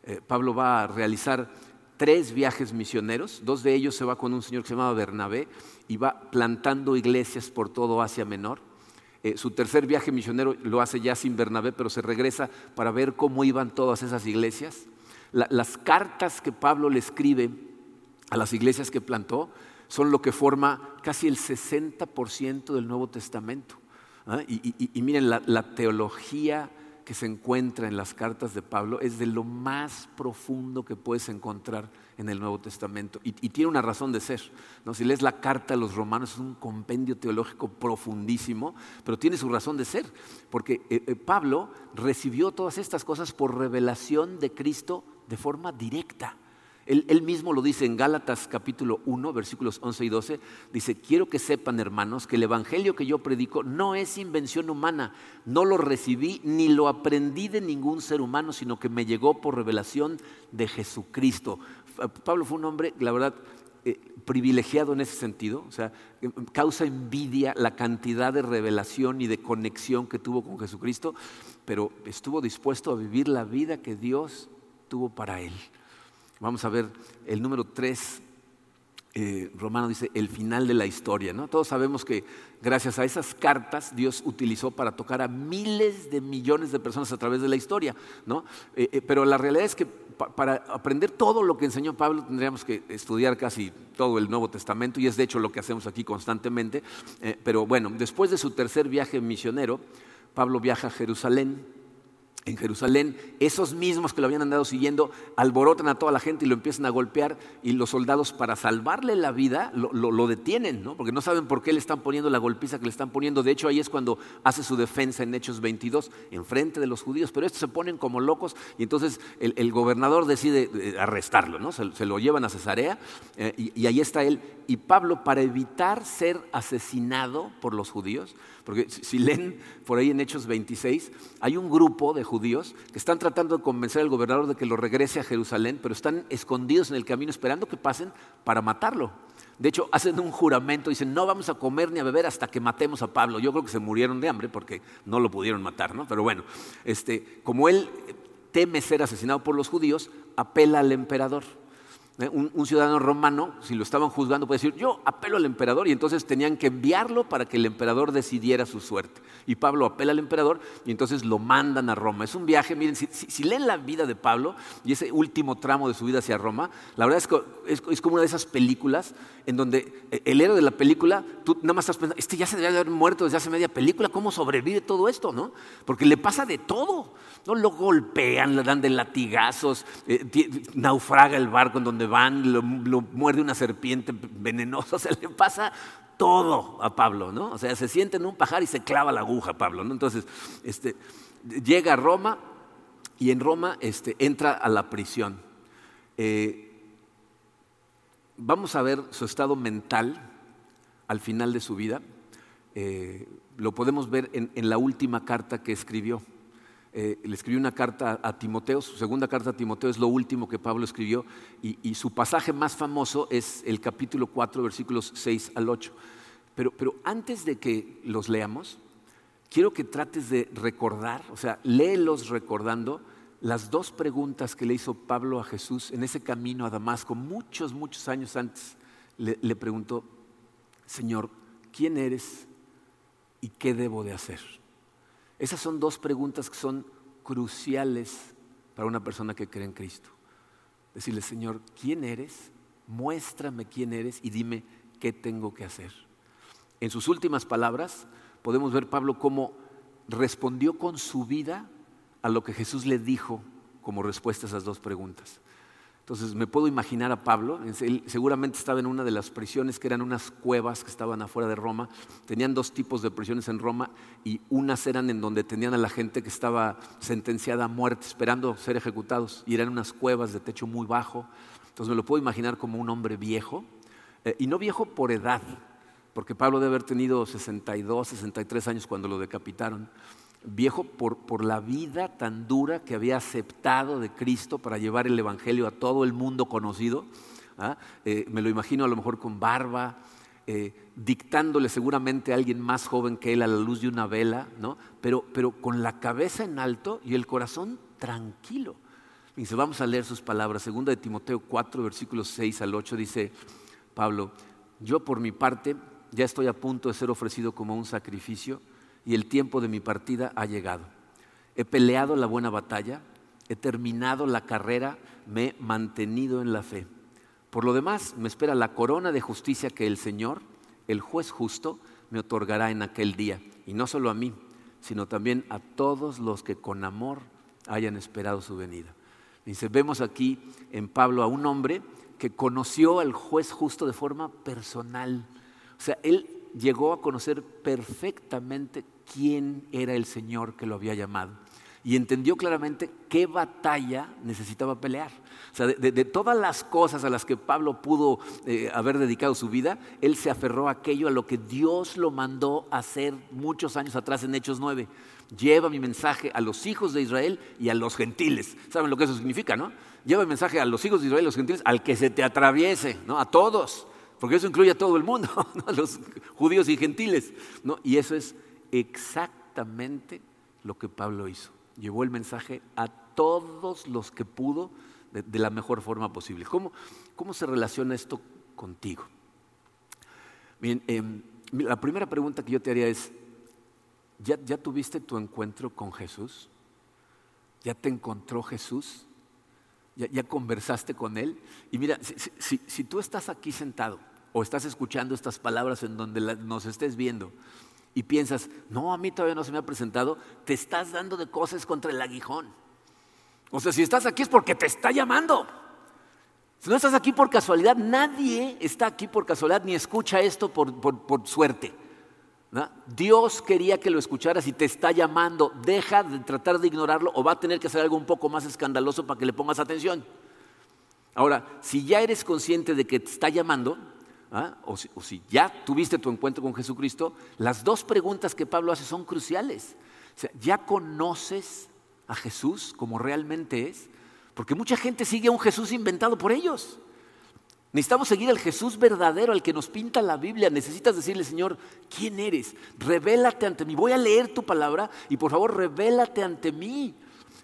Eh, Pablo va a realizar tres viajes misioneros, dos de ellos se va con un señor que se llamaba Bernabé y va plantando iglesias por todo Asia Menor. Eh, su tercer viaje misionero lo hace ya sin Bernabé, pero se regresa para ver cómo iban todas esas iglesias. las cartas que Pablo le escribe a las iglesias que plantó son lo que forma casi el 60% del Nuevo Testamento. ¿Ah? Y, miren, la, teología que se encuentra en las cartas de Pablo es de lo más profundo que puedes encontrar en el Nuevo Testamento. Y, tiene una razón de ser. ¿no? Si lees la carta a los romanos es un compendio teológico profundísimo, pero tiene su razón de ser. Porque eh, eh, Pablo recibió todas estas cosas por revelación de Cristo de forma directa. Él, mismo lo dice en Gálatas capítulo 1, versículos 11 y 12. Dice, quiero que sepan, hermanos, que el Evangelio que yo predico no es invención humana. No lo recibí ni lo aprendí de ningún ser humano, sino que me llegó por revelación de Jesucristo. Pablo fue un hombre, la verdad, eh, privilegiado en ese sentido, o sea, eh, causa envidia la cantidad de revelación y de conexión que tuvo con Jesucristo, pero estuvo dispuesto a vivir la vida que Dios tuvo para él. Vamos a ver el número 3 eh, Romano dice el final de la historia. ¿no? Todos sabemos que gracias a esas cartas Dios utilizó para tocar a miles de millones de personas a través de la historia. ¿no? Eh, eh, pero la realidad es que para aprender todo lo que enseñó Pablo tendríamos que estudiar casi todo el Nuevo Testamento y es de hecho lo que hacemos aquí constantemente. pero bueno, después de su tercer viaje misionero, Pablo viaja a Jerusalén en Jerusalén, esos mismos que lo habían andado siguiendo alborotan a toda la gente y lo empiezan a golpear y los soldados para salvarle la vida lo, detienen, ¿no? porque no saben por qué le están poniendo la golpiza que le están poniendo. De hecho, ahí es cuando hace su defensa en Hechos 22, enfrente de los judíos, pero estos se ponen como locos y entonces el, gobernador decide eh, arrestarlo, ¿no? se, lo llevan a Cesarea eh, y, y ahí está él. Y Pablo, para evitar ser asesinado por los judíos, porque si leen por ahí en Hechos 26, hay un grupo de judíos que están tratando de convencer al gobernador de que lo regrese a Jerusalén, pero están escondidos en el camino esperando que pasen para matarlo. De hecho, hacen un juramento, dicen, no vamos a comer ni a beber hasta que matemos a Pablo. Yo creo que se murieron de hambre porque no lo pudieron matar, ¿no? Pero bueno, este, como él teme ser asesinado por los judíos, apela al emperador. ¿Eh? Un, ciudadano romano, si lo estaban juzgando, puede decir, yo apelo al emperador, y entonces tenían que enviarlo para que el emperador decidiera su suerte. Y Pablo apela al emperador y entonces lo mandan a Roma. Es un viaje, miren, si, leen la vida de Pablo y ese último tramo de su vida hacia Roma, la verdad es que es, como una de esas películas en donde eh, el héroe de la película, tú nada más estás pensando, este ya se debe haber muerto desde hace media película, ¿cómo sobrevive todo esto? ¿no? Porque le pasa de todo. ¿no? Lo golpean, le dan de latigazos, eh, naufraga el barco en donde van, lo, muerde una serpiente venenosa, se le pasa todo a Pablo, ¿no? O sea, se siente en un pajar y se clava la aguja Pablo, ¿no? Entonces, este, llega a Roma y en Roma este, entra a la prisión. Eh, vamos a ver su estado mental al final de su vida. Eh, lo podemos ver en la última carta que escribió. Eh, le escribió una carta a Timoteo, su segunda carta a Timoteo es lo último que Pablo escribió y, su pasaje más famoso es el capítulo 4, versículos 6 al 8. Pero, antes de que los leamos, quiero que trates de recordar, o sea, léelos recordando las dos preguntas que le hizo Pablo a Jesús en ese camino a Damasco, muchos, muchos años antes. Le, le preguntó, Señor, ¿quién eres y qué debo de hacer? Esas son dos preguntas que son cruciales para una persona que cree en Cristo. Decirle, Señor, ¿quién eres? Muéstrame quién eres y dime qué tengo que hacer. En sus últimas palabras podemos ver Pablo cómo respondió con su vida a lo que Jesús le dijo como respuesta a esas dos preguntas. Entonces me puedo imaginar a Pablo, seguramente estaba en una de las prisiones que eran unas cuevas que estaban afuera de Roma. Tenían dos tipos de prisiones en Roma y unas eran en donde tenían a la gente que estaba sentenciada a muerte, esperando ser ejecutados, y eran unas cuevas de techo muy bajo. Entonces me lo puedo imaginar como un hombre viejo, eh, y no viejo por edad, porque Pablo debe haber tenido 62, 63 años cuando lo decapitaron viejo por, la vida tan dura que había aceptado de Cristo para llevar el Evangelio a todo el mundo conocido. ¿ah? Eh, me lo imagino a lo mejor con barba, eh, dictándole seguramente a alguien más joven que él a la luz de una vela, ¿no? pero, pero con la cabeza en alto y el corazón tranquilo. Dice, vamos a leer sus palabras. Segunda de Timoteo 4, versículos 6 al 8, dice Pablo, yo por mi parte ya estoy a punto de ser ofrecido como un sacrificio y el tiempo de mi partida ha llegado. He peleado la buena batalla, he terminado la carrera, me he mantenido en la fe. Por lo demás, me espera la corona de justicia que el Señor, el juez justo, me otorgará en aquel día. Y no solo a mí, sino también a todos los que con amor hayan esperado su venida. Dice, vemos aquí en Pablo a un hombre que conoció al juez justo de forma personal. O sea, él llegó a conocer perfectamente quién era el Señor que lo había llamado. Y entendió claramente qué batalla necesitaba pelear. O sea, de, todas las cosas a las que Pablo pudo eh, haber dedicado su vida, él se aferró a aquello a lo que Dios lo mandó a hacer muchos años atrás en Hechos 9. Lleva mi mensaje a los hijos de Israel y a los gentiles. ¿Saben lo que eso significa, no? lleva el mensaje a los hijos de Israel, los gentiles, al que se te atraviese, ¿no? A todos, porque eso incluye a todo el mundo, a los judíos y gentiles, ¿no? Y eso es exactamente lo que Pablo hizo. Llevó el mensaje a todos los que pudo de, la mejor forma posible. ¿Cómo, ¿Cómo, se relaciona esto contigo? Bien, em, la primera pregunta que yo te haría es, ¿ya, ¿ya tuviste tu encuentro con Jesús? ¿Ya te encontró Jesús? ¿Ya, conversaste con Él? Y mira, si, tú estás aquí sentado o estás escuchando estas palabras en donde nos estés viendo y piensas, no, a mí todavía no se me ha presentado, te estás dando de cosas contra el aguijón. O sea, si estás aquí es porque te está llamando. Si no estás aquí por casualidad, nadie está aquí por casualidad ni escucha esto por, por suerte. Dios quería que lo escucharas y te está llamando. Deja de tratar de ignorarlo o va a tener que hacer algo un poco más escandaloso para que le pongas atención. Ahora, si ya eres consciente de que te está llamando, ¿ah? o, si, ya tuviste tu encuentro con Jesucristo, las dos preguntas que Pablo hace son cruciales. O sea, ¿ya conoces a Jesús como realmente es? Porque mucha gente sigue a un Jesús inventado por ellos. Necesitamos seguir al Jesús verdadero, al que nos pinta la Biblia. Necesitas decirle, Señor, ¿quién eres? Revélate ante mí. Voy a leer tu palabra y por favor, revélate ante mí.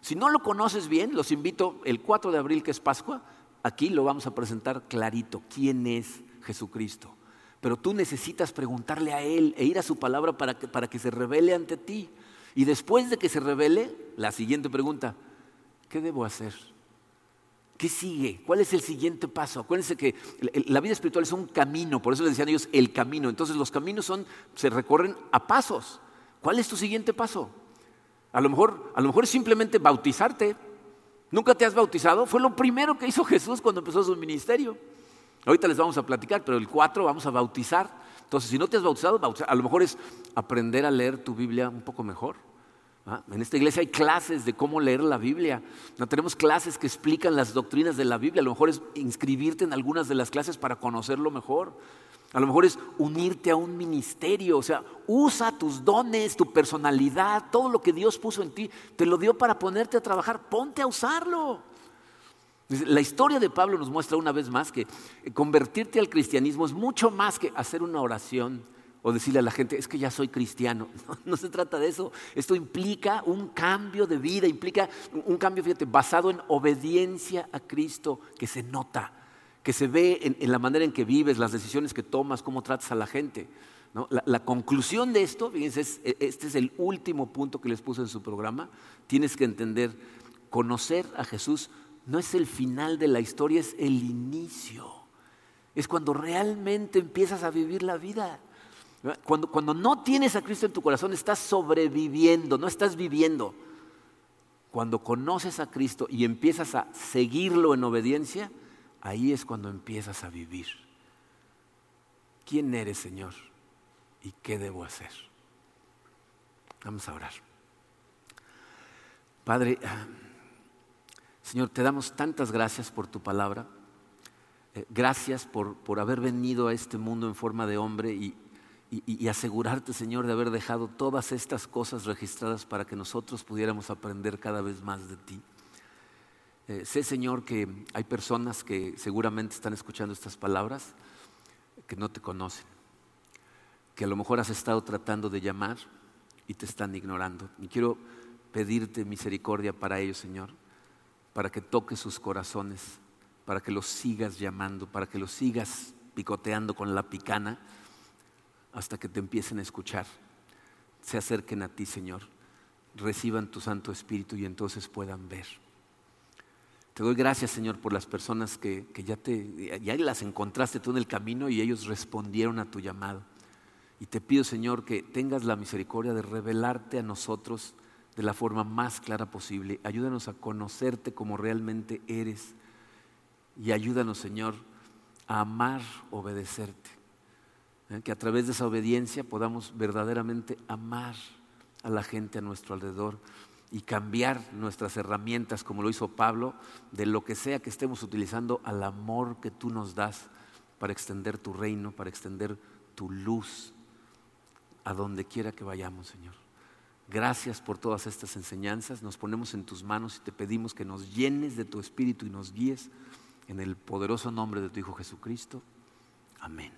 Si no lo conoces bien, los invito el 4 de abril, que es Pascua, aquí lo vamos a presentar clarito. ¿Quién es Jesucristo? Pero tú necesitas preguntarle a Él e ir a su palabra para que, para que se revele ante ti. Y después de que se revele, la siguiente pregunta, ¿qué debo hacer? ¿Qué sigue? ¿Cuál es el siguiente paso? Acuérdense que la vida espiritual es un camino, por eso le decían ellos el camino. Entonces los caminos son, se recorren a pasos. ¿Cuál es tu siguiente paso? A lo mejor, a lo mejor es simplemente bautizarte. ¿Nunca te has bautizado? Fue lo primero que hizo Jesús cuando empezó su ministerio. Ahorita les vamos a platicar, pero el 4 vamos a bautizar. Entonces, si no te has bautizado, a lo mejor es aprender a leer tu Biblia un poco mejor. En esta iglesia hay clases de cómo leer la Biblia. No tenemos clases que explican las doctrinas de la Biblia. A lo mejor es inscribirte en algunas de las clases para conocerlo mejor. A lo mejor es unirte a un ministerio. O sea, usa tus dones, tu personalidad, todo lo que Dios puso en ti. Te lo dio para ponerte a trabajar. Ponte a usarlo. La historia de Pablo nos muestra una vez más que convertirte al cristianismo es mucho más que hacer una oración o decirle a la gente, es que ya soy cristiano. No, se trata de eso. Esto implica un cambio de vida, implica un cambio, fíjate, basado en obediencia a Cristo, que se nota, que se ve en, la manera en que vives, las decisiones que tomas, cómo tratas a la gente. La, conclusión de esto, fíjense, e, este es el último punto que les puse en su programa. Tienes que entender, conocer a Jesús no es el final de la historia, es el inicio. Es cuando realmente empiezas a vivir la vida. Cuando, cuando no tienes a Cristo en tu corazón, estás sobreviviendo, no estás viviendo. Cuando conoces a Cristo y empiezas a seguirlo en obediencia, ahí es cuando empiezas a vivir. ¿Quién eres, Señor? ¿Y qué debo hacer? Vamos a orar. Padre, Señor, te damos tantas gracias por tu palabra. Eh, gracias por, por haber venido a este mundo en forma de hombre y, y, asegurarte, Señor, de haber dejado todas estas cosas registradas para que nosotros pudiéramos aprender cada vez más de ti. Eh, sé, Señor, que hay personas que seguramente están escuchando estas palabras que no te conocen, que a lo mejor has estado tratando de llamar y te están ignorando. Y quiero pedirte misericordia para ellos, Señor, para que toques sus corazones, para que los sigas llamando, para que los sigas picoteando con la picana hasta que te empiecen a escuchar, se acerquen a ti, Señor, reciban tu Santo Espíritu y entonces puedan ver. Te doy gracias, Señor, por las personas que, ya, te, ya las encontraste tú en el camino y ellos respondieron a tu llamado. Y te pido, Señor, que tengas la misericordia de revelarte a nosotros de la forma más clara posible. Ayúdanos a conocerte como realmente eres. Y ayúdanos, Señor, a amar, obedecerte. ¿eh? que a través de esa obediencia podamos verdaderamente amar a la gente a nuestro alrededor y cambiar nuestras herramientas, como lo hizo Pablo, de lo que sea que estemos utilizando al amor que tú nos das para extender tu reino, para extender tu luz a donde quiera que vayamos, Señor. Gracias por todas estas enseñanzas. Nos ponemos en tus manos y te pedimos que nos llenes de tu espíritu y nos guíes en el poderoso nombre de tu Hijo Jesucristo. Amén.